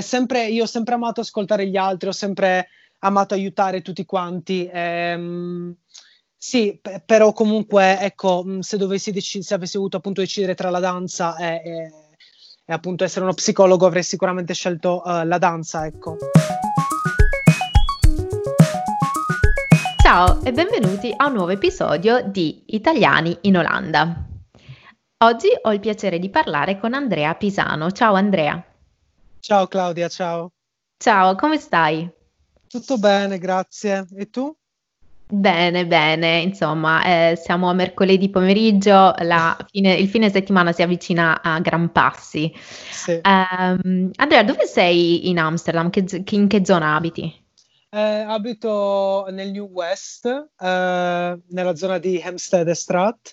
sempre, io ho sempre amato ascoltare gli altri, ho sempre amato aiutare tutti quanti. Ehm, sì, p- però comunque, ecco, se decidere, se avessi avuto appunto decidere tra la danza e, e, e appunto essere uno psicologo, avrei sicuramente scelto uh, la danza, ecco. Ciao e benvenuti a un nuovo episodio di Italiani in Olanda. Oggi ho il piacere di parlare con Andrea Pisano. Ciao Andrea. Ciao Claudia, ciao. Ciao, come stai? Tutto bene, grazie. E tu? Bene, bene, insomma, eh, siamo a mercoledì pomeriggio, fine, il fine settimana si avvicina a gran passi. Sì. Um, Andrea, dove sei in Amsterdam? Che, in che zona abiti? Eh, abito nel New West, eh, nella zona di Hampstead e Strat.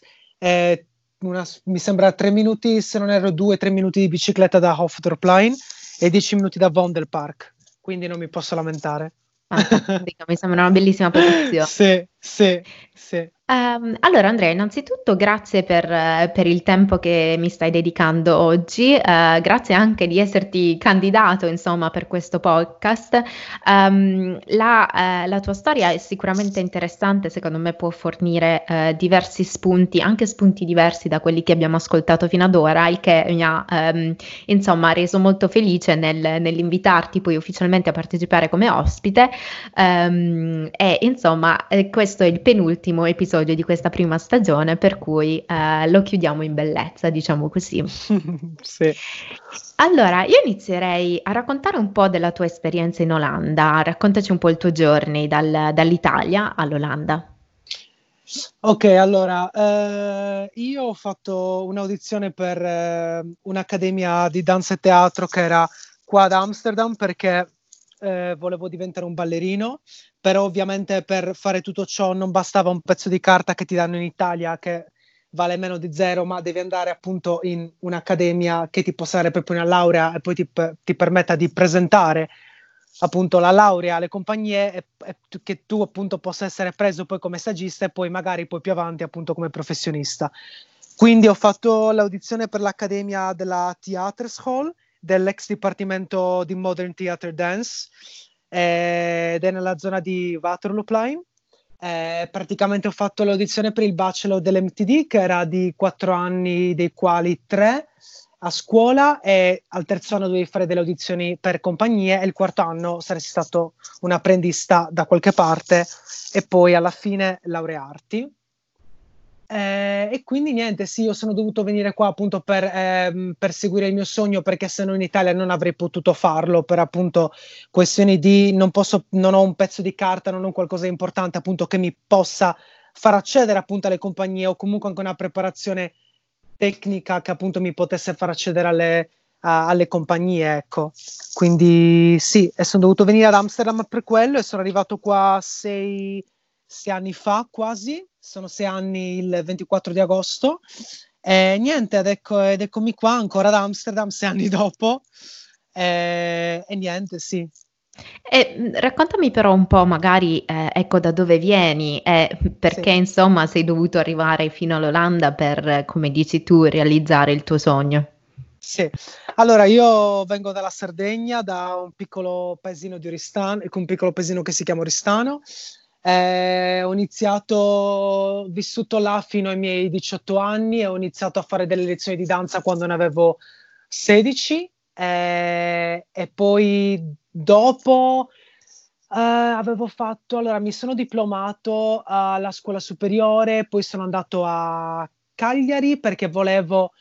Una, mi sembra tre minuti, se non erro, due tre minuti di bicicletta da Hofdorplein e dieci minuti da Vondelpark, quindi non mi posso lamentare. Fantastica, mi sembra una bellissima posizione. sì, sì, sì. Um, allora Andrea, innanzitutto grazie per, per, il tempo che mi stai dedicando oggi, uh, grazie anche di esserti candidato insomma per questo podcast. Um, la, uh, la, tua storia è sicuramente interessante, secondo me può fornire uh, diversi spunti, anche spunti diversi da quelli che abbiamo ascoltato fino ad ora, il che mi ha um, insomma reso molto felice nel, nell'invitarti poi ufficialmente a partecipare come ospite e insomma eh, questo è il penultimo episodio episodio di questa prima stagione, per cui eh, lo chiudiamo in bellezza, diciamo così. sì. Allora, io inizierei a raccontare un po' della tua esperienza in Olanda. Raccontaci un po' il tuo journey dal, dall'Italia all'Olanda. Ok, allora, eh, io ho fatto un'audizione per eh, un'accademia di danza e teatro che era qua ad Amsterdam perché eh, volevo diventare un ballerino però ovviamente per fare tutto ciò non bastava un pezzo di carta che ti danno in Italia che vale meno di zero, ma devi andare appunto in un'accademia che ti possa dare proprio una laurea e poi ti, ti permetta di presentare appunto la laurea alle compagnie e, e, che tu appunto possa essere preso poi come stagista e poi magari poi più avanti appunto come professionista. Quindi ho fatto l'audizione per l'accademia della Theaterschool dell'ex dipartimento di Modern Theater Dance eh, ed è nella zona di Waterloopline. Eh, praticamente ho fatto l'audizione per il bachelor dell'MTD che era di quattro anni, dei quali tre a scuola e al terzo anno dovevi fare delle audizioni per compagnie e il quarto anno saresti stato un apprendista da qualche parte e poi alla fine laurearti. Eh, e quindi niente, sì, io sono dovuto venire qua appunto per, eh, per, seguire il mio sogno perché se no in Italia non avrei potuto farlo per appunto questioni di non posso, non ho un pezzo di carta, non ho qualcosa di importante appunto che mi possa far accedere appunto alle compagnie o comunque anche una preparazione tecnica che appunto mi potesse far accedere alle, a, alle compagnie, ecco. Quindi sì, e sono dovuto venire ad Amsterdam per quello e sono arrivato qua sei, sei anni fa quasi sono sei anni il 24 di agosto. E niente, ed, ecco, ed eccomi qua ancora ad Amsterdam sei anni dopo. E, e niente, sì. E, raccontami però un po' magari eh, ecco da dove vieni e perché sì. insomma sei dovuto arrivare fino all'Olanda per, come dici tu, realizzare il tuo sogno. Sì, allora io vengo dalla Sardegna, da un piccolo paesino di Oristano, un piccolo paesino che si chiama Oristano, eh, ho iniziato, ho vissuto là fino ai miei 18 anni e ho iniziato a fare delle lezioni di danza quando ne avevo 16 eh, e poi dopo eh, avevo fatto, allora mi sono diplomato alla scuola superiore, poi sono andato a Cagliari perché volevo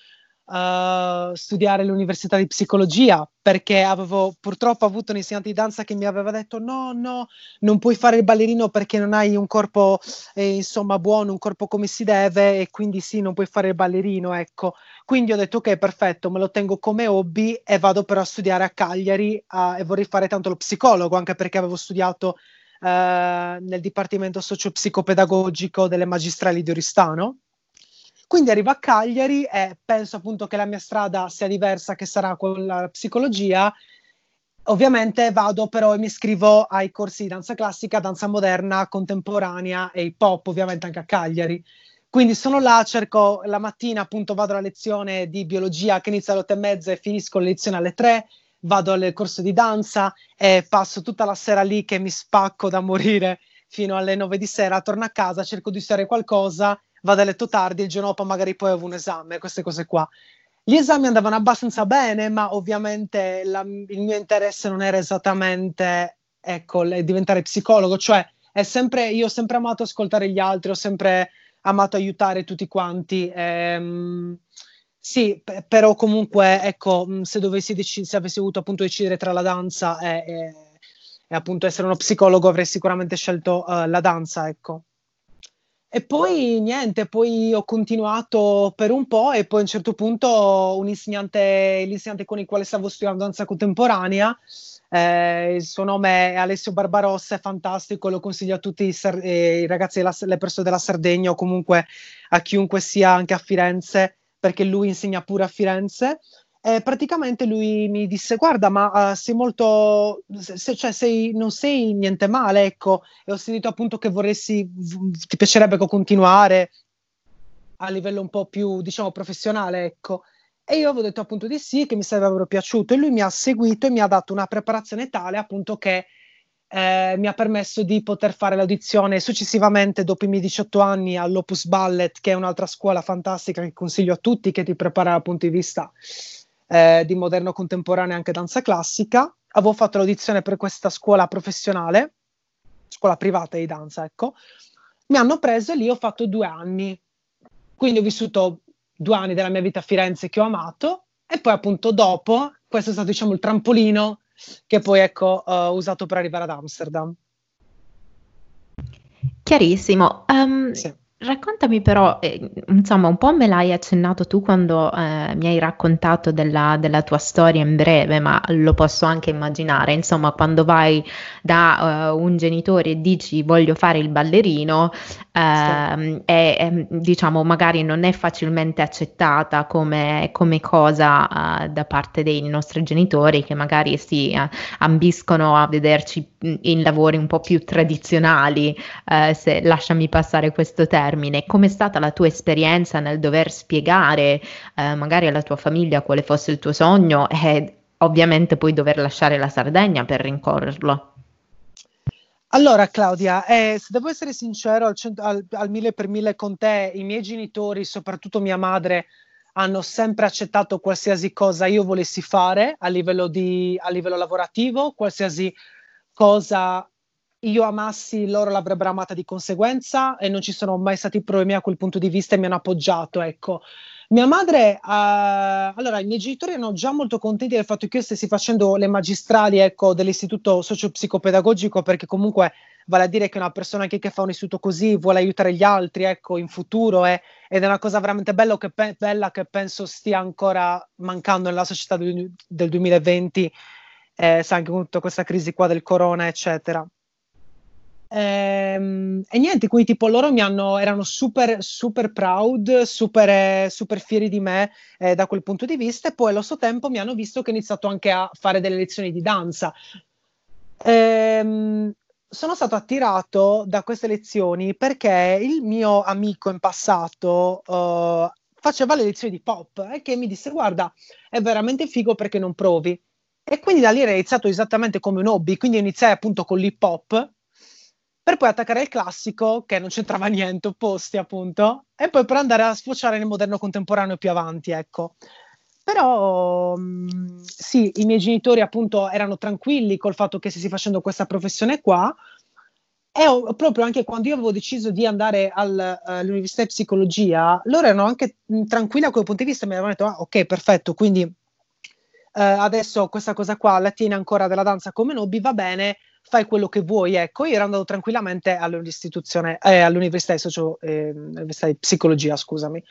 uh, studiare all'università di psicologia perché avevo purtroppo avuto un insegnante di danza che mi aveva detto no, no, non puoi fare il ballerino perché non hai un corpo eh, insomma buono, un corpo come si deve e quindi sì, non puoi fare il ballerino, ecco. Quindi ho detto ok, perfetto, me lo tengo come hobby e vado però a studiare a Cagliari uh, e vorrei fare tanto lo psicologo anche perché avevo studiato uh, nel dipartimento socio-psicopedagogico delle magistrali di Oristano quindi arrivo a Cagliari e penso appunto che la mia strada sia diversa, che sarà quella della psicologia. Ovviamente vado però e mi iscrivo ai corsi di danza classica, danza moderna, contemporanea e hip hop, ovviamente anche a Cagliari. Quindi sono là, cerco la mattina, appunto, vado alla lezione di biologia che inizia alle otto e mezza e finisco la lezione alle tre. vado al corso di danza e passo tutta la sera lì che mi spacco da morire fino alle 9 di sera, torno a casa, cerco di studiare qualcosa, vado a letto tardi, il giorno dopo magari poi avevo un esame, queste cose qua. Gli esami andavano abbastanza bene, ma ovviamente la, il mio interesse non era esattamente, ecco, diventare psicologo, cioè sempre, io ho sempre amato ascoltare gli altri, ho sempre amato aiutare tutti quanti. Ehm, sì, p- però comunque, ecco, se decidere, se avessi avuto appunto decidere tra la danza e, e, e appunto essere uno psicologo, avrei sicuramente scelto uh, la danza, ecco. E poi niente, poi ho continuato per un po' e poi a un certo punto un insegnante, l'insegnante con il quale stavo studiando danza contemporanea, eh, il suo nome è Alessio Barbarossa, è fantastico, lo consiglio a tutti i, sar- eh, i ragazzi, della, le persone della Sardegna o comunque a chiunque sia anche a Firenze, perché lui insegna pure a Firenze. E praticamente lui mi disse: Guarda, ma uh, sei molto, se, cioè sei, non sei niente male, ecco. E ho sentito appunto che vorresti, ti piacerebbe continuare a livello un po' più, diciamo, professionale, ecco. E io avevo detto appunto di sì, che mi sarebbero piaciuto. E lui mi ha seguito e mi ha dato una preparazione tale appunto che eh, mi ha permesso di poter fare l'audizione successivamente dopo i miei 18 anni all'Opus Ballet, che è un'altra scuola fantastica che consiglio a tutti, che ti prepara dal punto di vista eh, di moderno contemporaneo e anche danza classica. Avevo fatto l'audizione per questa scuola professionale, scuola privata di danza, ecco. Mi hanno preso e lì ho fatto due anni. Quindi ho vissuto due anni della mia vita a Firenze che ho amato e poi appunto dopo, questo è stato diciamo il trampolino che poi ecco ho usato per arrivare ad Amsterdam. Chiarissimo. Um, sì. Raccontami però, eh, insomma, un po' me l'hai accennato tu quando eh, mi hai raccontato della, della, tua storia in breve, ma lo posso anche immaginare. Insomma, quando vai da uh, un genitore e dici voglio fare il ballerino, eh, è, è, diciamo, magari non è facilmente accettata come, come cosa uh, da parte dei nostri genitori che magari si uh, ambiscono a vederci in lavori un po' più tradizionali, se lasciami passare questo termine termine, com'è stata la tua esperienza nel dover spiegare eh, magari alla tua famiglia quale fosse il tuo sogno e ovviamente poi dover lasciare la Sardegna per rincorrerlo? Allora Claudia, eh, se devo essere sincero al, cent- al, al mille per mille con te, i miei genitori, soprattutto mia madre, hanno sempre accettato qualsiasi cosa io volessi fare a livello, di, a livello lavorativo, qualsiasi cosa io amassi, loro l'avrebbero amata di conseguenza e non ci sono mai stati problemi a quel punto di vista e mi hanno appoggiato, ecco. Mia madre, uh, allora i miei genitori erano già molto contenti del fatto che io stessi facendo le magistrali, ecco, dell'istituto socio-psicopedagogico, perché comunque vale a dire che una persona che, fa un istituto così vuole aiutare gli altri, ecco, in futuro, eh, ed è una cosa veramente bella che, pe- bella che penso stia ancora mancando nella società del, del 2020, eh, sai, anche con tutta questa crisi qua del corona, eccetera. Ehm, e niente, quindi tipo loro mi hanno, erano super, super proud, super, super fieri di me eh, da quel punto di vista. E poi allo stesso tempo mi hanno visto che ho iniziato anche a fare delle lezioni di danza. Ehm, sono stato attirato da queste lezioni perché il mio amico in passato uh, faceva le lezioni di pop e che mi disse guarda è veramente figo perché non provi e quindi da lì era iniziato esattamente come un hobby. Quindi iniziai appunto con l'hip hop per poi attaccare il classico, che non c'entrava niente, opposti appunto, e poi per andare a sfociare nel moderno contemporaneo più avanti, ecco. Però mh, sì, i miei genitori appunto erano tranquilli col fatto che stessi facendo questa professione qua, e ho, proprio anche quando io avevo deciso di andare al, uh, all'università di psicologia, loro erano anche mh, tranquilli a quel punto di vista, mi avevano detto, ah, ok, perfetto, quindi uh, adesso questa cosa qua la tiene ancora della danza come hobby, va bene, fai quello che vuoi, ecco, io ero andato tranquillamente all'istituzione, eh, all'università di, socio, eh, di psicologia, scusami.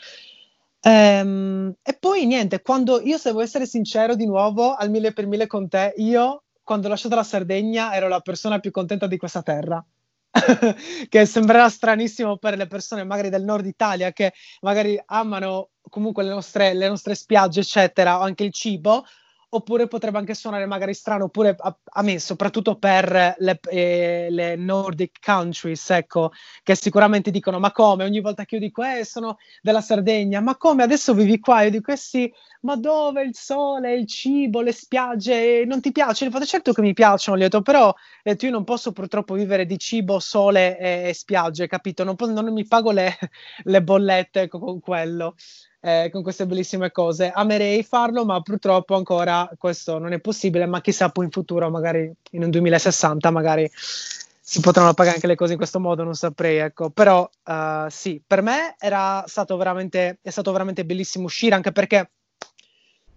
Ehm, e poi niente, quando io se devo essere sincero di nuovo al mille per mille con te, io quando ho lasciato la Sardegna ero la persona più contenta di questa terra. che sembrerà stranissimo per le persone magari del nord Italia che magari amano comunque le nostre, le nostre spiagge, eccetera, o anche il cibo, oppure potrebbe anche suonare magari strano, oppure a, a me, soprattutto per le, eh, le, Nordic countries, ecco, che sicuramente dicono, ma come? Ogni volta che io dico, eh, sono della Sardegna, ma come? Adesso vivi qua? Io dico, eh sì, ma dove il sole, il cibo, le spiagge, non ti piace? Io certo che mi piacciono, gli ho detto, però eh, io non posso purtroppo vivere di cibo, sole e, e spiagge, capito? Non, non, mi pago le, le bollette ecco, con quello eh, con queste bellissime cose. Amerei farlo, ma purtroppo ancora questo non è possibile, ma chissà poi in futuro, magari in un 2060, magari si potranno pagare anche le cose in questo modo, non saprei, ecco. Però uh, sì, per me era stato veramente, è stato veramente bellissimo uscire, anche perché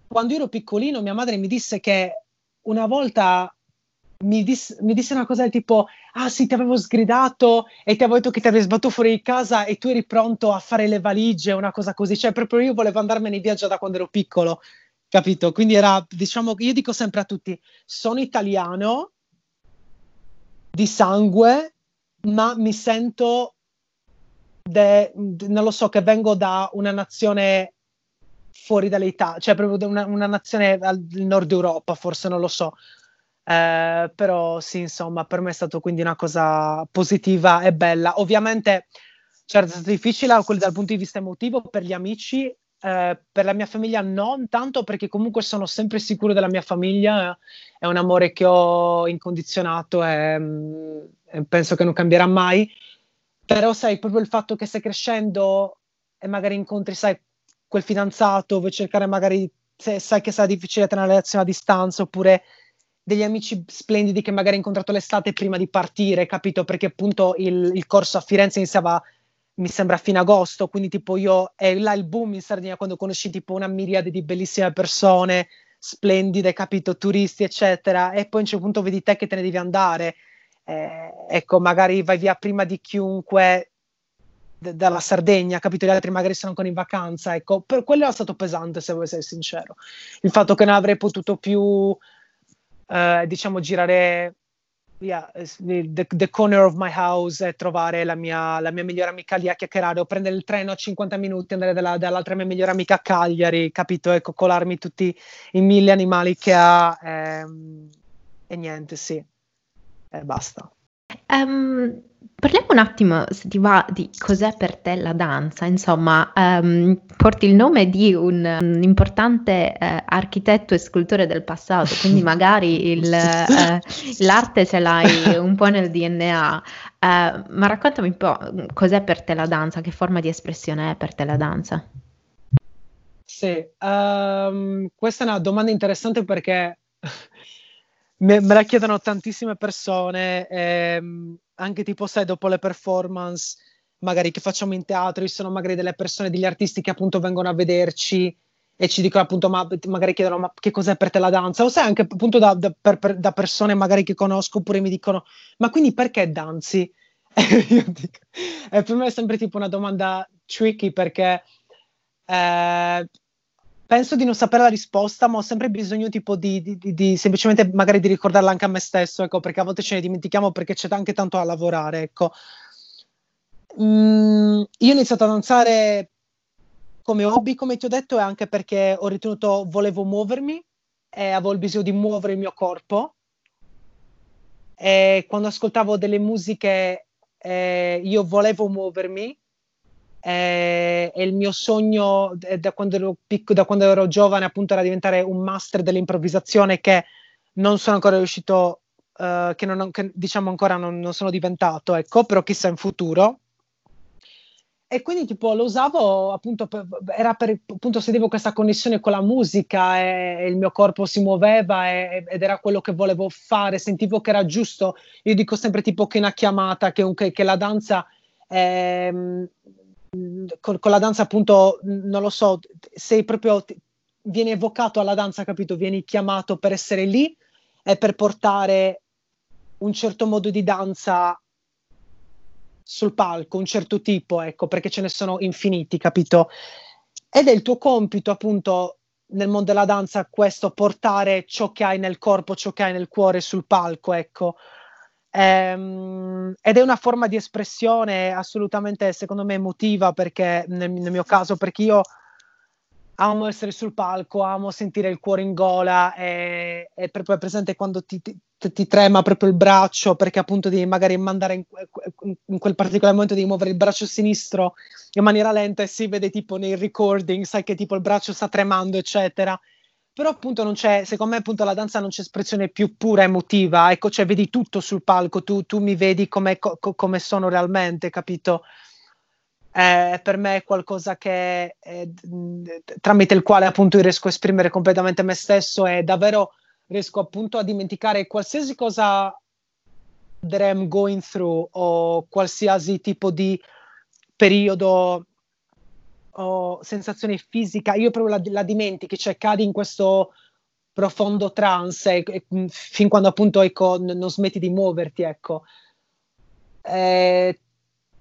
quando ero piccolino mia madre mi disse che una volta mi, dis- mi, disse una cosa del tipo: Ah, sì, ti avevo sgridato e ti avevo detto che ti avevi sbattuto fuori di casa e tu eri pronto a fare le valigie, una cosa così. Cioè, proprio io volevo andarmene in viaggio da quando ero piccolo, capito? Quindi era, diciamo, io dico sempre a tutti: sono italiano di sangue, ma mi sento, de- de- non lo so, che vengo da una nazione fuori dall'Italia, cioè proprio da una, una nazione al nord Europa, forse non lo so eh, però sì, insomma, per me è stato quindi una cosa positiva e bella. Ovviamente, certo, è stato difficile dal punto di vista emotivo per gli amici, eh, per la mia famiglia non tanto perché comunque sono sempre sicuro della mia famiglia, è un amore che ho incondizionato e, mm, e penso che non cambierà mai. Però sai, proprio il fatto che stai crescendo e magari incontri, sai, quel fidanzato, vuoi cercare magari, se sai che sarà difficile tenere una relazione a distanza oppure degli amici splendidi che magari hai incontrato l'estate prima di partire, capito? Perché appunto il, il corso a Firenze iniziava, mi sembra, a fine agosto, quindi tipo io, è là il boom in Sardegna quando conosci tipo una miriade di bellissime persone, splendide, capito? Turisti, eccetera, e poi a un certo punto vedi te che te ne devi andare. Eh, ecco, magari vai via prima di chiunque d- dalla Sardegna, capito? Gli altri magari sono ancora in vacanza, ecco, per quello è stato pesante, se vuoi essere sincero. Il fatto che non avrei potuto più uh, diciamo, girare yeah, the, the, corner of my house e trovare la mia, la mia migliore amica lì a chiacchierare o prendere il treno a 50 minuti, andare dalla, dall'altra mia migliore amica a Cagliari, capito? E coccolarmi tutti i mille animali che ha ehm, e niente, sì. E basta. Um, parliamo un attimo, se ti va, di cos'è per te la danza. Insomma, um, porti il nome di un, un importante uh, architetto e scultore del passato, quindi magari il, uh, l'arte ce l'hai un po' nel DNA. Eh, ma raccontami un po' cos'è per te la danza, che forma di espressione è per te la danza? Sì, um, questa è una domanda interessante perché me, me, la chiedono tantissime persone, ehm, anche tipo sai dopo le performance magari che facciamo in teatro, ci sono magari delle persone, degli artisti che appunto vengono a vederci e ci dicono appunto, ma magari chiedono ma che cos'è per te la danza? O sai anche appunto da, da, per, per, da persone magari che conosco oppure mi dicono, ma quindi perché danzi? io dico, e per me è sempre tipo una domanda tricky perché eh, penso di non sapere la risposta, ma ho sempre bisogno tipo di, di, di, di, semplicemente magari di ricordarla anche a me stesso, ecco, perché a volte ce ne dimentichiamo perché c'è anche tanto da lavorare, ecco. Mm, io ho iniziato a danzare come hobby, come ti ho detto, e anche perché ho ritenuto volevo muovermi e avevo il bisogno di muovere il mio corpo. E quando ascoltavo delle musiche eh, io volevo muovermi eh, e il mio sogno da quando, ero picco, da quando ero giovane appunto era diventare un master dell'improvvisazione che non sono ancora riuscito, uh, che, non, che, diciamo ancora non, non, sono diventato, ecco, però chissà in futuro. E quindi tipo lo usavo appunto, per, era per, appunto sentivo questa connessione con la musica e, e il mio corpo si muoveva e, ed era quello che volevo fare, sentivo che era giusto. Io dico sempre tipo che una chiamata, che, che, che la danza... Ehm, con, con, la danza appunto, non lo so, sei proprio, vieni evocato alla danza, capito? Vieni chiamato per essere lì e per portare un certo modo di danza sul palco, un certo tipo, ecco, perché ce ne sono infiniti, capito? Ed è il tuo compito appunto nel mondo della danza questo, portare ciò che hai nel corpo, ciò che hai nel cuore sul palco, ecco. Ehm, ed è una forma di espressione assolutamente, secondo me, emotiva, perché nel, nel mio caso, perché io amo essere sul palco, amo sentire il cuore in gola e, e proprio è presente quando ti, ti, ti, trema proprio il braccio perché appunto devi magari mandare in, in, quel particolare momento devi muovere il braccio sinistro in maniera lenta e si vede tipo nei recording, sai che tipo il braccio sta tremando eccetera. Però appunto non c'è, secondo me appunto la danza non c'è espressione più pura emotiva, ecco, cioè vedi tutto sul palco, tu, tu mi vedi come, co, come sono realmente, capito? eh, per me è qualcosa che eh, tramite il quale appunto io riesco a esprimere completamente me stesso e davvero riesco appunto a dimenticare qualsiasi cosa that I'm going through o qualsiasi tipo di periodo o sensazione fisica, io proprio la, la dimentichi, cioè cadi in questo profondo trance e, e, fin quando appunto ecco, n- non smetti di muoverti, ecco. Eh,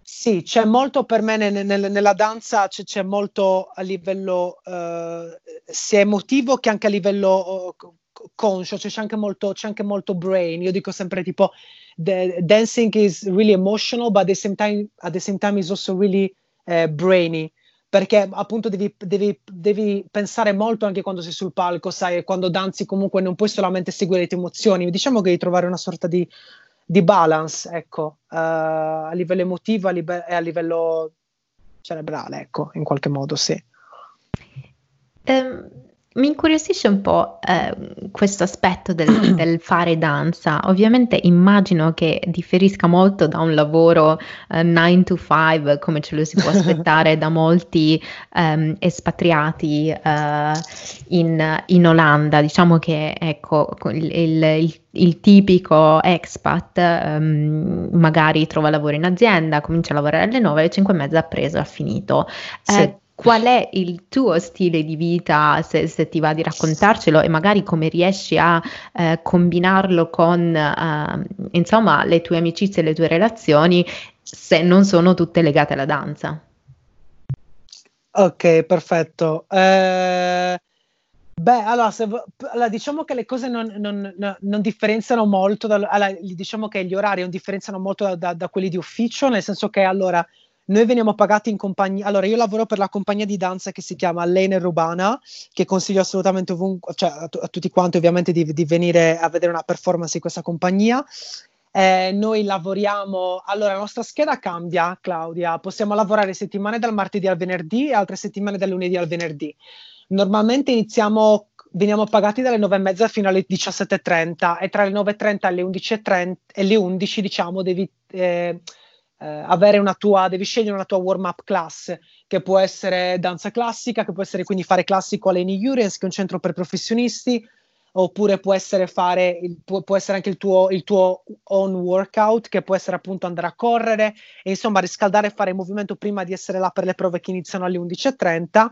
sì, c'è molto per me nel, nel, nella danza, c'è, c'è, molto a livello uh, sia emotivo che anche a livello uh, conscio, cioè c'è, anche molto, c'è anche molto brain. Io dico sempre tipo, the, dancing is really emotional, but at the same time, at the same time is also really uh, brainy perché appunto devi, devi, devi, pensare molto anche quando sei sul palco, sai, quando danzi comunque non puoi solamente seguire le tue emozioni, diciamo che devi trovare una sorta di di balance, ecco, uh, a livello emotivo a libe- e a livello cerebrale, ecco, in qualche modo, sì. Um, mi incuriosisce un po' eh, questo aspetto del, del, fare danza. Ovviamente immagino che differisca molto da un lavoro 9 uh, to 5, come ce lo si può aspettare da molti um, espatriati uh, in, in, Olanda. Diciamo che ecco, il, il, il tipico expat um, magari trova lavoro in azienda, comincia a lavorare alle 9, alle 5 e mezza ha preso, ha finito. Sì. Eh, qual è il tuo stile di vita, se, se, ti va di raccontarcelo e magari come riesci a eh, combinarlo con eh, insomma le tue amicizie e le tue relazioni se non sono tutte legate alla danza. Ok, perfetto. Eh, beh, allora, se, allora, diciamo che le cose non, non, non, differenziano molto, da, allora, diciamo che gli orari non differenziano molto da, da, da quelli di ufficio, nel senso che allora noi veniamo pagati in compagnia. Allora, io lavoro per la compagnia di danza che si chiama Lane Rubana, che consiglio assolutamente ovunque, cioè a, t- a tutti quanti ovviamente di, di, venire a vedere una performance di questa compagnia. Eh, noi lavoriamo, allora la nostra scheda cambia, Claudia, possiamo lavorare settimane dal martedì al venerdì e altre settimane dal lunedì al venerdì. Normalmente iniziamo, veniamo pagati dalle 9.30 fino alle 17.30 e tra le 9.30 e le 11.30 e le 11 diciamo devi... Eh, avere una tua, devi scegliere una tua warm-up class, che può essere danza classica, che può essere quindi fare classico all'Eni Uriens, che è un centro per professionisti, oppure può essere, fare può, può essere anche il tuo, il tuo, own workout, che può essere appunto andare a correre e insomma riscaldare e fare il movimento prima di essere là per le prove che iniziano alle 11.30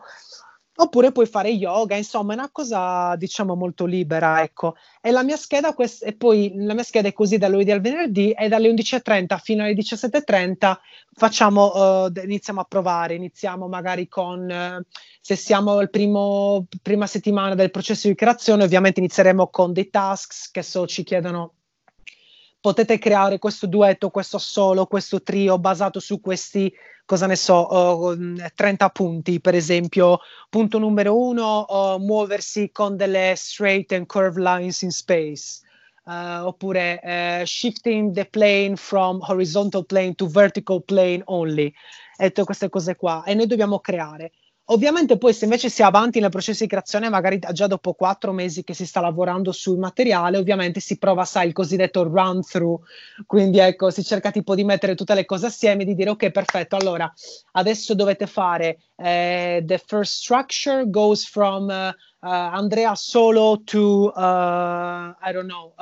oppure puoi fare yoga, insomma, è una cosa diciamo molto libera, ecco. E la mia scheda, quest- e poi la mia scheda è così dal lunedì al venerdì e dalle 11.30 fino alle 17.30 facciamo, uh, iniziamo a provare, iniziamo magari con, uh, se siamo al primo, prima settimana del processo di creazione, ovviamente inizieremo con dei tasks che so ci chiedono potete creare questo duetto, questo solo, questo trio basato su questi cosa ne so, uh, 30 punti, per esempio, punto numero uno, muoversi con delle straight and curved lines in space. Uh, oppure uh, shifting the plane from horizontal plane to vertical plane only, e tutte queste cose qua. E noi dobbiamo creare. Ovviamente poi se invece si è avanti nel processo di creazione, magari già dopo quattro mesi che si sta lavorando sul materiale, ovviamente si prova, sai, il cosiddetto run through, quindi ecco, si cerca tipo di mettere tutte le cose assieme, di dire ok, perfetto, allora adesso dovete fare eh, the first structure goes from uh, uh, Andrea solo to, uh, I don't know,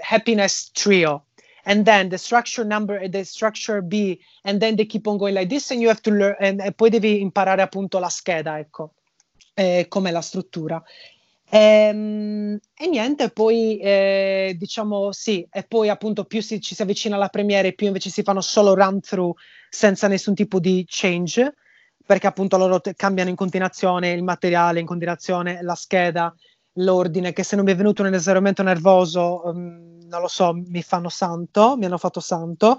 happiness trio and then the structure number the structure B and then they keep on going like this and you have to learn and, e poi devi imparare appunto la scheda ecco eh, com'è la struttura. Ehm, e niente poi eh, diciamo sì e poi appunto più si, ci si avvicina alla premiere più invece si fanno solo run through senza nessun tipo di change perché appunto loro te- cambiano in continuazione il materiale in continuazione la scheda l'ordine che se non mi è venuto un esaurimento nervoso um, non lo so, mi fanno santo, mi hanno fatto santo.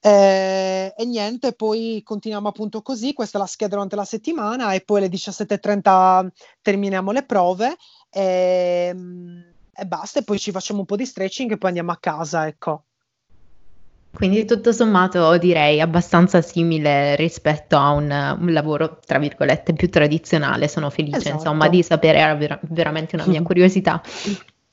Eh, e niente, poi continuiamo appunto così, questa è la scheda durante la settimana e poi alle 17.30 terminiamo le prove e, ehm, e basta, e poi ci facciamo un po' di stretching e poi andiamo a casa, ecco. Quindi tutto sommato direi abbastanza simile rispetto a un, un lavoro, tra virgolette, più tradizionale. Sono felice esatto. insomma di sapere, era ver- veramente una mia curiosità.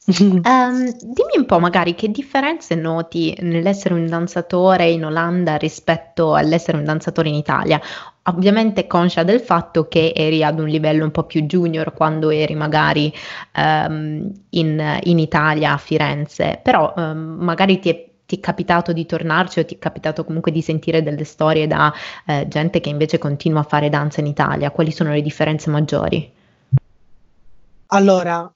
Um, dimmi un po' magari che differenze noti nell'essere un danzatore in Olanda rispetto all'essere un danzatore in Italia. Ovviamente conscia del fatto che eri ad un livello un po' più junior quando eri magari um, in, in, Italia a Firenze, però um, magari ti è ti è capitato di tornarci o ti è capitato comunque di sentire delle storie da eh, gente che invece continua a fare danza in Italia? Quali sono le differenze maggiori? Allora,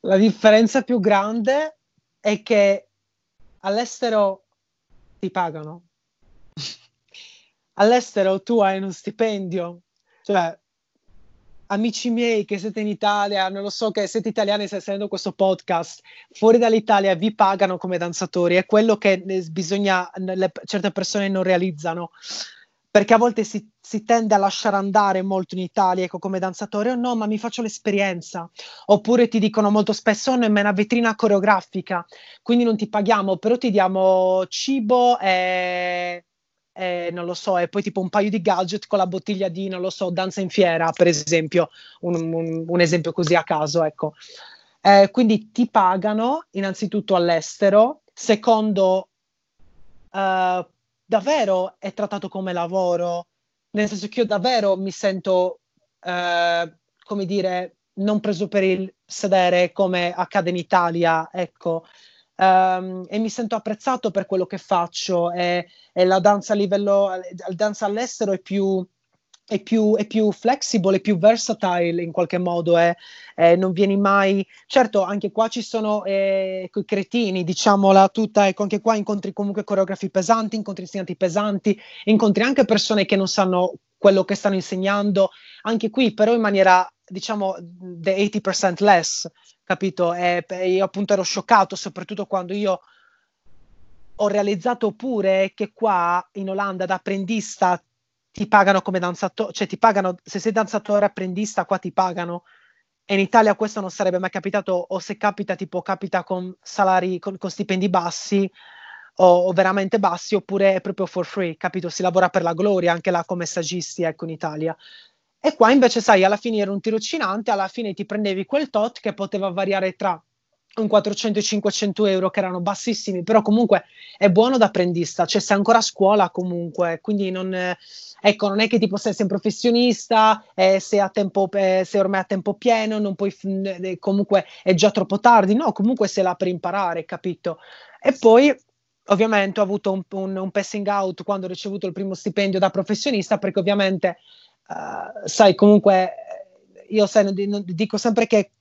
la differenza più grande è che all'estero ti pagano. all'estero tu hai uno stipendio, cioè amici miei che siete in Italia, non lo so che siete italiani e state seguendo questo podcast, fuori dall'Italia vi pagano come danzatori, è quello che bisogna, le, certe persone non realizzano, perché a volte si, si, tende a lasciare andare molto in Italia, ecco, come danzatore, oh no, ma mi faccio l'esperienza, oppure ti dicono molto spesso, oh no, è una vetrina coreografica, quindi non ti paghiamo, però ti diamo cibo e eh, non lo so, e poi tipo un paio di gadget con la bottiglia di, non lo so, danza in fiera, per esempio, un, un, un esempio così a caso, ecco. Eh, quindi ti pagano innanzitutto all'estero, secondo, uh, davvero è trattato come lavoro, nel senso che io davvero mi sento, uh, come dire, non preso per il sedere come accade in Italia, ecco. Um, e mi sento apprezzato per quello che faccio. E, e la danza a livello, la danza all'estero è più, è più, è più flexibile, è più versatile in qualche modo, eh, eh, non vieni mai... Certo, anche qua ci sono eh, quei cretini, diciamola tutta, ecco, anche qua incontri comunque coreografi pesanti, incontri insegnanti pesanti, incontri anche persone che non sanno quello che stanno insegnando, anche qui però in maniera, diciamo, the 80% less, capito? E, io appunto ero scioccato, soprattutto quando io ho realizzato pure che qua in Olanda da apprendista ti pagano come danzatore, cioè ti pagano, se sei danzatore apprendista qua ti pagano. E in Italia questo non sarebbe mai capitato, o se capita, tipo capita con salari, con, con stipendi bassi, o, o, veramente bassi, oppure è proprio for free, capito? Si lavora per la gloria anche là come saggisti, ecco, in Italia. E qua invece, sai, alla fine era un tirocinante, alla fine ti prendevi quel tot che poteva variare tra un 400 e 500 euro che erano bassissimi, però comunque è buono da apprendista, cioè sei ancora a scuola comunque, quindi non, ecco, non è che tipo sei, sei un professionista, eh, sei, a tempo, eh, sei ormai a tempo pieno, non puoi, eh, comunque è già troppo tardi, no, comunque sei là per imparare, capito? E poi ovviamente ho avuto un, un, un passing out quando ho ricevuto il primo stipendio da professionista, perché ovviamente uh, sai, comunque io sai, dico sempre che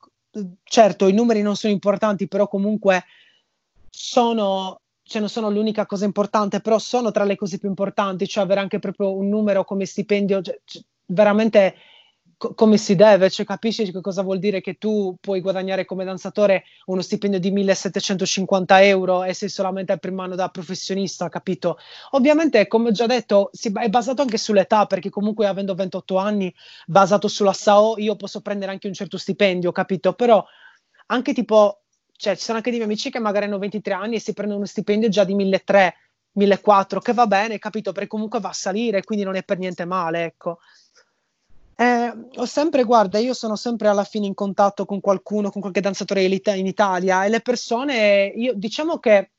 certo i numeri non sono importanti, però comunque sono, cioè non sono l'unica cosa importante, però sono tra le cose più importanti, cioè avere anche proprio un numero come stipendio, cioè, cioè veramente co- come si deve, cioè capisci che cosa vuol dire che tu puoi guadagnare come danzatore uno stipendio di 1750 euro e sei solamente al primo anno da professionista, capito? Ovviamente, come ho già detto, si, è basato anche sull'età, perché comunque avendo 28 anni, basato sulla SAO, io posso prendere anche un certo stipendio, capito? Però anche tipo, cioè ci sono anche dei miei amici che magari hanno 23 anni e si prendono uno stipendio già di 1300 1400, che va bene, capito? Perché comunque va a salire, quindi non è per niente male, ecco. Eh, ho sempre, guarda, io sono sempre alla fine in contatto con qualcuno, con qualche danzatore in Italia e le persone, io diciamo che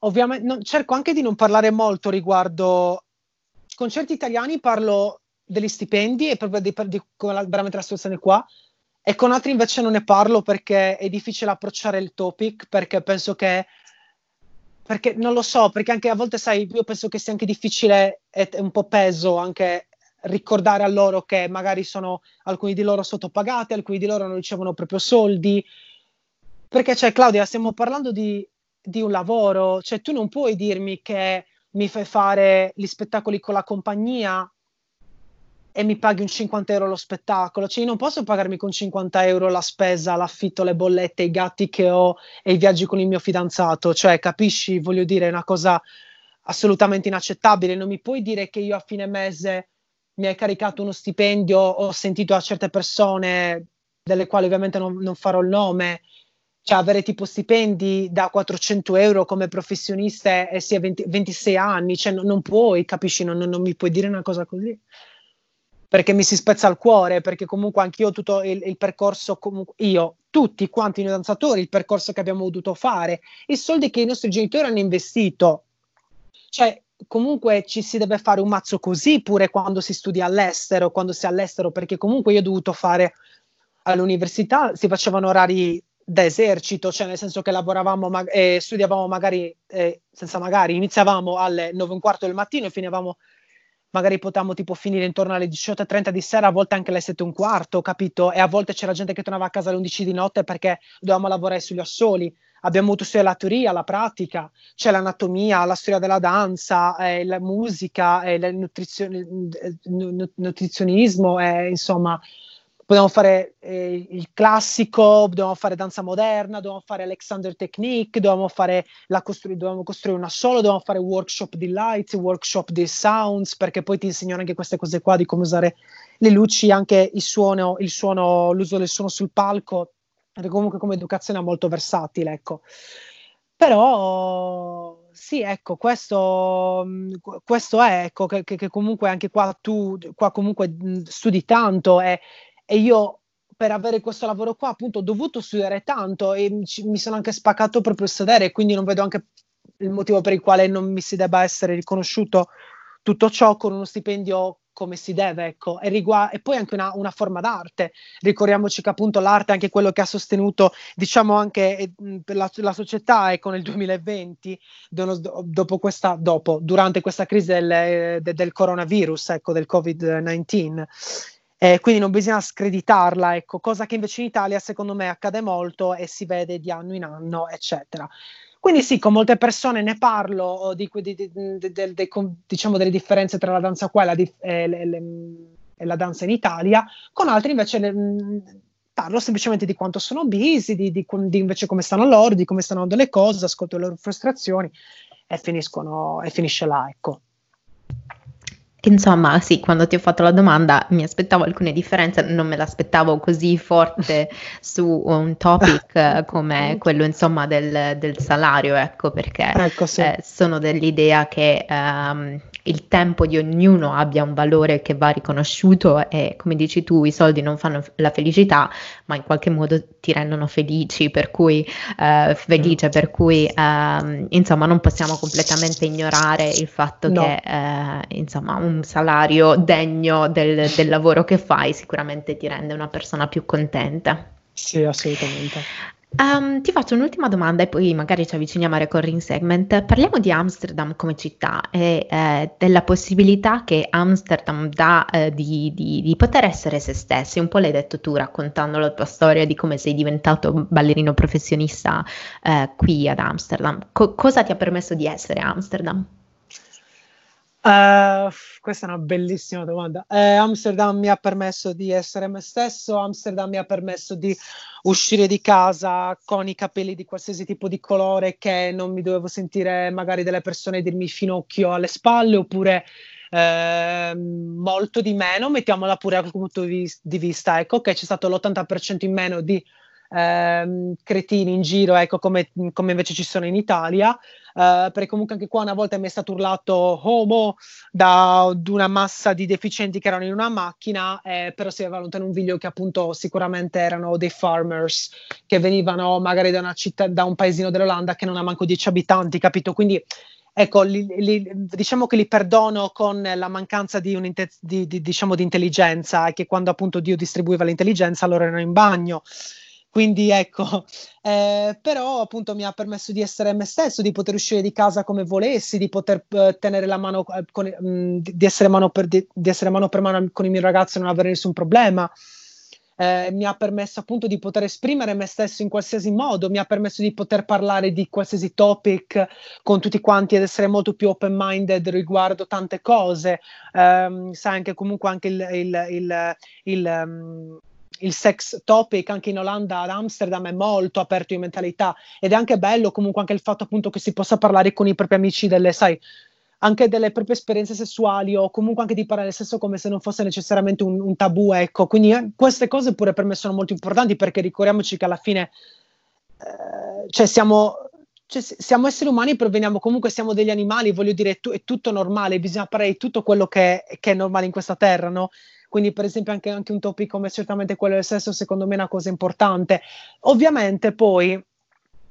ovviamente non, cerco anche di non parlare molto riguardo concerti italiani, parlo degli stipendi e proprio di, di, di veramente la situazione qua e con altri invece non ne parlo perché è difficile approcciare il topic perché penso che perché non lo so, perché anche a volte sai, io penso che sia anche difficile e un po' peso anche ricordare a loro che magari sono alcuni di loro sottopagati, alcuni di loro non ricevono proprio soldi. Perché, cioè, Claudia, stiamo parlando di, di un lavoro, cioè tu non puoi dirmi che mi fai fare gli spettacoli con la compagnia e mi paghi un 50 euro lo spettacolo. Cioè, io non posso pagarmi con 50 euro la spesa, l'affitto, le bollette, i gatti che ho e i viaggi con il mio fidanzato. Cioè, capisci? Voglio dire, è una cosa assolutamente inaccettabile. Non mi puoi dire che io a fine mese mi hai caricato uno stipendio, ho sentito a certe persone, delle quali ovviamente non, non farò il nome, cioè avere tipo stipendi da 400 euro come professionista e si ha 26 anni, cioè non, non puoi, capisci? Non, non, mi puoi dire una cosa così perché mi si spezza il cuore, perché comunque anch'io tutto il, il percorso, io, tutti quanti noi danzatori, il percorso che abbiamo dovuto fare, i soldi che i nostri genitori hanno investito, cioè comunque ci si deve fare un mazzo così pure quando si studia all'estero, quando si è all'estero, perché comunque io ho dovuto fare all'università, si facevano orari da esercito, cioè nel senso che lavoravamo ma- e studiavamo magari, eh, senza magari, iniziavamo alle 9 e un quarto del mattino e finivamo magari potevamo tipo finire intorno alle 18.30 di sera, a volte anche alle 7 e un quarto, capito? E a volte c'era gente che tornava a casa alle 11 di notte perché dovevamo lavorare sugli assoli. Abbiamo avuto sia la teoria, la pratica, c'è l'anatomia, la storia della danza, eh, la musica, eh, il nutrizio- nutrizionismo, eh, insomma, Potevamo fare eh, il classico, dovevamo fare danza moderna, dovevamo fare Alexander Technique, dovevamo, fare la costru- dovevamo costruire una solo, dovevamo fare workshop di lights, workshop di sounds, perché poi ti insegnano anche queste cose qua di come usare le luci, anche il suono, il suono l'uso del suono sul palco, perché comunque come educazione è molto versatile, ecco. Però sì, ecco, questo, questo è, ecco, che, che, comunque anche qua tu qua comunque studi tanto e e io per avere questo lavoro qua appunto ho dovuto studiare tanto e mi, mi sono anche spaccato proprio il sedere, quindi non vedo anche il motivo per il quale non mi si debba essere riconosciuto tutto ciò con uno stipendio come si deve, ecco, e, rigu- e poi anche una, una, forma d'arte. Ricordiamoci che appunto l'arte è anche quello che ha sostenuto, diciamo anche eh, la, la, società, ecco, nel 2020, dopo questa, dopo, durante questa crisi del, eh, de, del coronavirus, ecco, del Covid-19 eh, quindi non bisogna screditarla, ecco, cosa che invece in Italia secondo me accade molto e si vede di anno in anno, eccetera. Quindi sì, con molte persone ne parlo di, di, di, di diciamo delle differenze tra la danza qua e la, e le, le, e la danza in Italia, con altri invece le, parlo semplicemente di quanto sono busy, di, invece come stanno loro, di come stanno delle cose, ascolto le loro frustrazioni e, e finisce là, ecco. Insomma, sì, quando ti ho fatto la domanda mi aspettavo alcune differenze, non me l'aspettavo così forte su un topic eh, come quello, insomma, del, del salario, ecco, perché ecco, sì. eh, sono dell'idea che um, il tempo di ognuno abbia un valore che va riconosciuto e, come dici tu, i soldi non fanno la felicità, ma in qualche modo ti rendono felici, per cui, uh, felice, mm. per cui, uh, insomma, non possiamo completamente ignorare il fatto no. che, uh, insomma, un salario degno del, del lavoro che fai sicuramente ti rende una persona più contenta. Sì, assolutamente. Um, ti faccio un'ultima domanda e poi magari ci avviciniamo al recording segment. Parliamo di Amsterdam come città e eh, della possibilità che Amsterdam dà eh, di, di, di, poter essere se stessi. Un po' l'hai detto tu raccontando la tua storia di come sei diventato ballerino professionista eh, qui ad Amsterdam. Co- cosa ti ha permesso di essere Amsterdam? Uh, questa è una bellissima domanda. Eh, Amsterdam mi ha permesso di essere me stesso, Amsterdam mi ha permesso di uscire di casa con i capelli di qualsiasi tipo di colore che non mi dovevo sentire magari delle persone dirmi finocchio alle spalle oppure eh, molto di meno, mettiamola pure quel punto di vista, ecco che c'è stato l'80% in meno di ehm, cretini in giro, ecco, come, come, invece ci sono in Italia, eh, perché comunque anche qua una volta mi è stato urlato homo da una massa di deficienti che erano in una macchina, eh, però si aveva lontano un video che appunto sicuramente erano dei farmers che venivano magari da città, da un paesino dell'Olanda che non ha manco 10 abitanti, capito? Quindi ecco, li, li, diciamo che li perdono con la mancanza di, di, di, diciamo, di intelligenza e che quando appunto Dio distribuiva l'intelligenza loro erano in bagno. Quindi ecco, eh, però appunto mi ha permesso di essere me stesso, di poter uscire di casa come volessi, di poter eh, tenere la mano, eh, con, mh, mm, di, essere mano per, di, di, essere mano per mano con il mio ragazzo e non avere nessun problema. eh, mi ha permesso appunto di poter esprimere me stesso in qualsiasi modo, mi ha permesso di poter parlare di qualsiasi topic con tutti quanti ed essere molto più open-minded riguardo tante cose. Um, sai anche comunque anche il, il, il, il um, il sex topic anche in Olanda, ad Amsterdam, è molto aperto in mentalità ed è anche bello comunque anche il fatto appunto che si possa parlare con i propri amici delle, sai, anche delle proprie esperienze sessuali o comunque anche di parlare del sesso come se non fosse necessariamente un, un tabù, ecco. Quindi eh, queste cose pure per me sono molto importanti perché ricordiamoci che alla fine, eh, cioè siamo, cioè, siamo esseri umani, proveniamo comunque, siamo degli animali, voglio dire, è, tu, è tutto normale, bisogna parlare di tutto quello che, che, è normale in questa terra, no? Quindi, per esempio, anche, anche un topic come certamente quello del sesso, secondo me è una cosa importante. Ovviamente, poi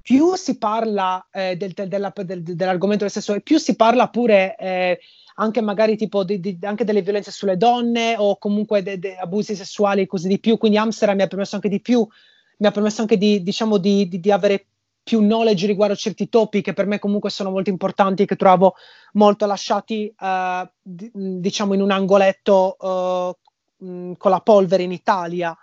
più si parla eh, del, del, della, del, dell'argomento del sesso e più si parla pure eh, anche magari tipo di, di, anche delle violenze sulle donne o comunque de, de abusi sessuali e così di più. Quindi Amsterdam mi ha permesso anche di più, mi ha permesso anche di, diciamo, di, di avere più knowledge riguardo certi topi che per me comunque sono molto importanti e che trovo molto lasciati d- diciamo in un angoletto uh, mh, con la polvere in Italia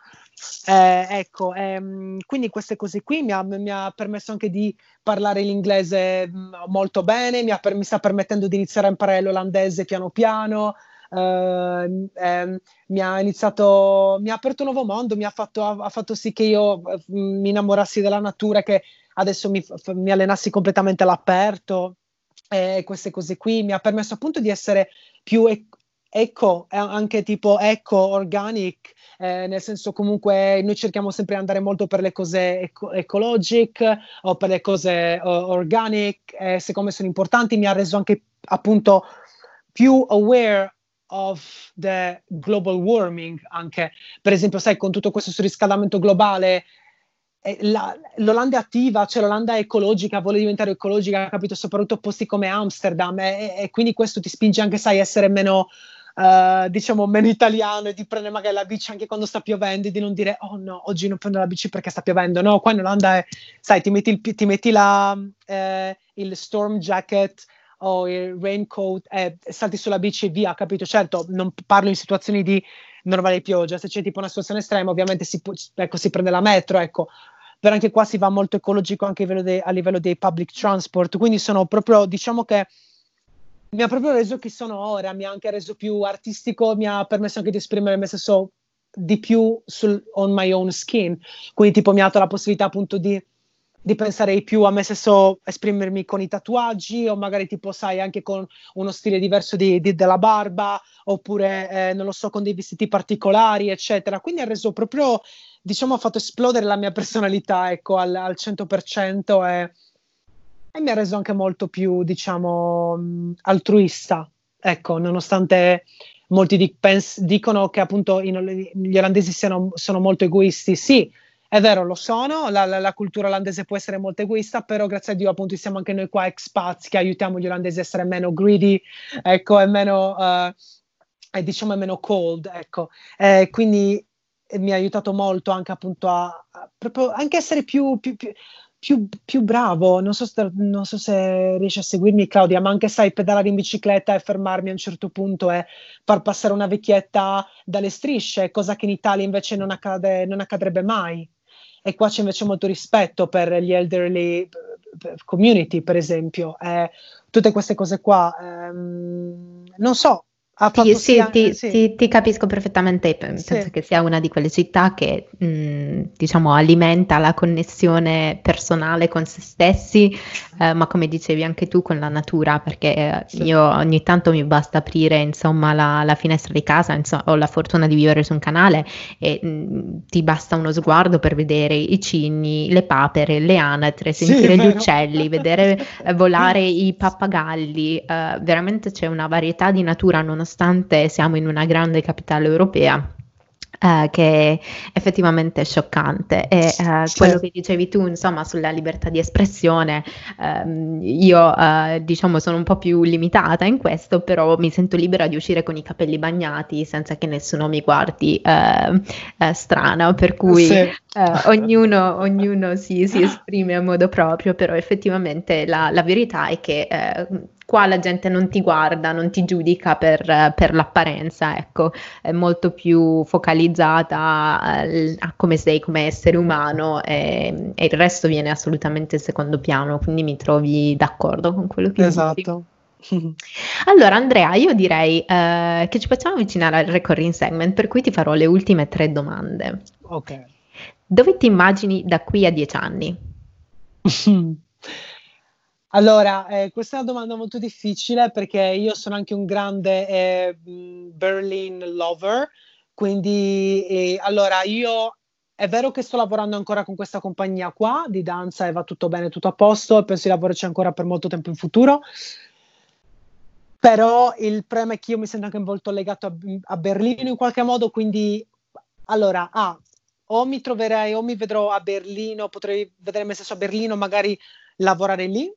eh, ecco, ehm, quindi queste cose qui mi ha, mi ha, permesso anche di parlare l'inglese mm, molto bene, mi, per, mi, sta permettendo di iniziare a imparare l'olandese piano piano. Eh, eh, mi ha iniziato, mi ha aperto un nuovo mondo, mi ha fatto, ha, ha fatto sì che io mm, mi innamorassi della natura, che adesso mi, mi allenassi completamente all'aperto. E queste cose qui mi ha permesso appunto di essere più eco, anche tipo eco, organic, eh, nel senso comunque noi cerchiamo sempre di andare molto per le cose eco- ecologic o per le cose uh, organic, eh, secondo me sono importanti, mi ha reso anche appunto più aware of the global warming anche, per esempio sai con tutto questo surriscaldamento globale eh, la, l'Olanda è attiva, cioè l'Olanda è ecologica, vuole diventare ecologica, capito? Soprattutto posti come Amsterdam e, e, quindi questo ti spinge anche, sai, a essere meno uh, diciamo meno italiano e di prendere magari la bici anche quando sta piovendo e di non dire oh no, oggi non prendo la bici perché sta piovendo. No, qua in Olanda è, sai, ti metti il, ti metti la, eh, il storm jacket o il raincoat e salti sulla bici e via, capito? Certo, non parlo in situazioni di normale pioggia, se c'è tipo una situazione estrema ovviamente si, ecco, si prende la metro, ecco, però anche qua si va molto ecologico anche a livello, dei, a livello dei public transport, quindi sono proprio, diciamo che mi ha proprio reso chi sono ora, mi ha anche reso più artistico, mi ha permesso anche di esprimere me stesso di più sul, on my own skin. Quindi tipo mi ha dato la possibilità appunto di, di pensare più a me stesso, esprimermi con i tatuaggi o magari tipo sai anche con uno stile diverso di, di, della barba oppure eh, non lo so con dei vestiti particolari eccetera. Quindi ha reso proprio, diciamo, ha fatto esplodere la mia personalità ecco al, al 100% e e mi ha reso anche molto più, diciamo, altruista. Ecco, nonostante molti di- pens- dicono che appunto in- gli olandesi siano, sono molto egoisti, sì, è vero, lo sono, la, la, la, cultura olandese può essere molto egoista, però grazie a Dio appunto siamo anche noi qua expats che aiutiamo gli olandesi a essere meno greedy, ecco, e meno, uh, e diciamo meno cold, ecco. Eh, quindi mi ha aiutato molto anche appunto a, a proprio anche essere più, più, più più, più bravo, non so, non so, se, riesci a seguirmi Claudia, ma anche sai pedalare in bicicletta e fermarmi a un certo punto e far passare una vecchietta dalle strisce, cosa che in Italia invece non, accade, non accadrebbe mai. E qua c'è invece molto rispetto per gli elderly community, per esempio. Eh, tutte queste cose qua, ehm, non so, sì, sì, ti, sì. Ti, ti, capisco perfettamente, penso che sia una di quelle città che mh, diciamo alimenta la connessione personale con se stessi, eh, ma come dicevi anche tu con la natura, perché eh, io ogni tanto mi basta aprire insomma la, la finestra di casa, insomma, ho la fortuna di vivere su un canale e mh, ti basta uno sguardo per vedere i cigni, le papere, le anatre, sentire gli uccelli, vedere eh, volare i pappagalli, eh, veramente c'è una varietà di natura non nonostante siamo in una grande capitale europea. Uh, che effettivamente è scioccante e uh, quello che dicevi tu insomma sulla libertà di espressione uh, io eh, diciamo sono un po' più limitata in questo però mi sento libera di uscire con i capelli bagnati senza che nessuno mi guardi strano per cui sì. ognuno, ognuno si, si, esprime a modo proprio però effettivamente la, la verità è che qua la gente non ti guarda, non ti giudica per, per l'apparenza, ecco, è molto più focalizzata eh, a come sei come essere umano e, e, il resto viene assolutamente in secondo piano, quindi mi trovi d'accordo con quello che esatto. dici. Esatto. Allora Andrea, io direi eh, che ci facciamo avvicinare al recurring segment, per cui ti farò le ultime tre domande. Ok. Dove ti immagini da qui a dieci anni? Allora, eh, questa è una domanda molto difficile perché io sono anche un grande eh, Berlin lover, quindi eh, allora io è vero che sto lavorando ancora con questa compagnia qua di danza e va tutto bene, tutto a posto e penso di lavorarci ancora per molto tempo in futuro. Però il problema è che io mi sento anche molto legato a, a Berlino in qualche modo, quindi allora, ah, o mi troverei o mi vedrò a Berlino, potrei vedere me stesso a Berlino, magari lavorare lì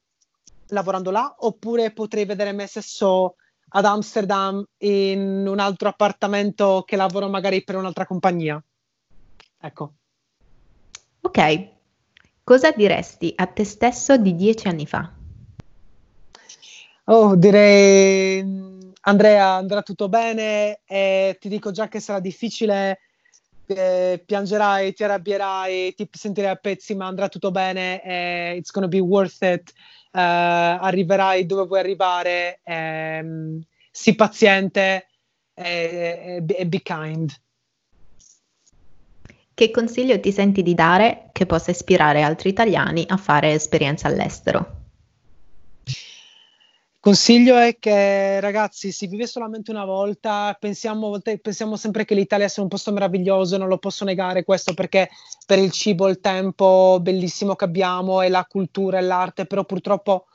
lavorando là, oppure potrei vedere me stesso ad Amsterdam in un altro appartamento che lavoro magari per un'altra compagnia. Ecco. Ok, cosa diresti a te stesso di dieci anni fa? Oh, direi Andrea, andrà tutto bene e ti dico già che sarà difficile, eh, piangerai, ti arrabbierai, ti sentirai a pezzi, ma andrà tutto bene e it's gonna be worth it eh, arriverai dove vuoi arrivare, ehm, sii paziente e, e, e be kind. Che consiglio ti senti di dare che possa ispirare altri italiani a fare esperienza all'estero? Consiglio è che ragazzi si vive solamente una volta, pensiamo, pensiamo, sempre che l'Italia sia un posto meraviglioso, non lo posso negare questo perché per il cibo, il tempo bellissimo che abbiamo e la cultura e l'arte, però purtroppo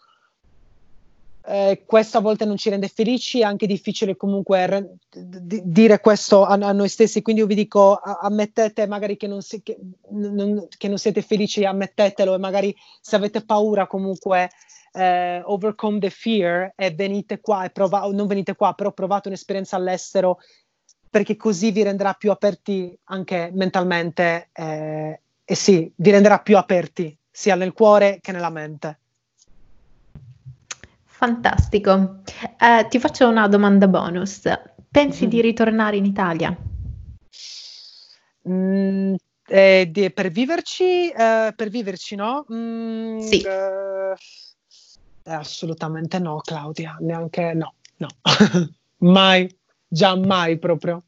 eh, questo a volte non ci rende felici, è anche difficile comunque re- d- dire questo a-, a, noi stessi, quindi io vi dico a- ammettete magari che non, si- che, n- che non siete felici, ammettetelo. E magari se avete paura comunque eh, overcome the fear e venite qua e provate, non venite qua, però provate un'esperienza all'estero perché così vi renderà più aperti anche mentalmente eh, e sì, vi renderà più aperti sia nel cuore che nella mente. Fantastico. Eh, ti faccio una domanda bonus. Pensi mm. di ritornare in Italia? Mm, eh, di, per viverci, eh, per viverci, no? Mm, sì. Assolutamente no, Claudia, neanche no, no, mai, già mai proprio.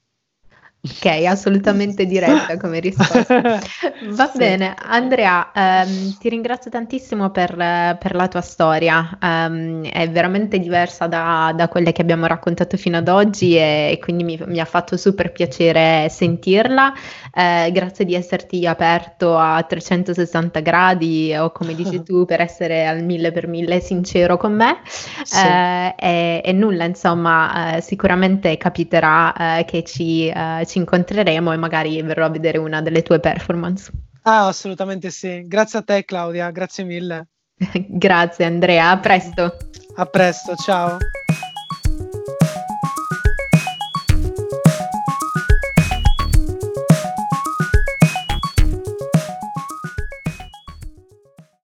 Ok, assolutamente diretta come risposta. Va sì. bene, Andrea, ehm, ti ringrazio tantissimo per, per la tua storia, um, è veramente diversa da, da, quelle che abbiamo raccontato fino ad oggi e, e quindi mi, mi, ha fatto super piacere sentirla. Eh, grazie di esserti aperto a 360 gradi o come dici tu, per essere al mille per mille sincero con me. Sì. Eh, e, e, nulla, insomma, eh, sicuramente capiterà eh, che ci, eh, ci incontreremo e magari verrò a vedere una delle tue performance. Ah, assolutamente sì. Grazie a te Claudia, grazie mille. grazie Andrea, a presto. A presto, ciao.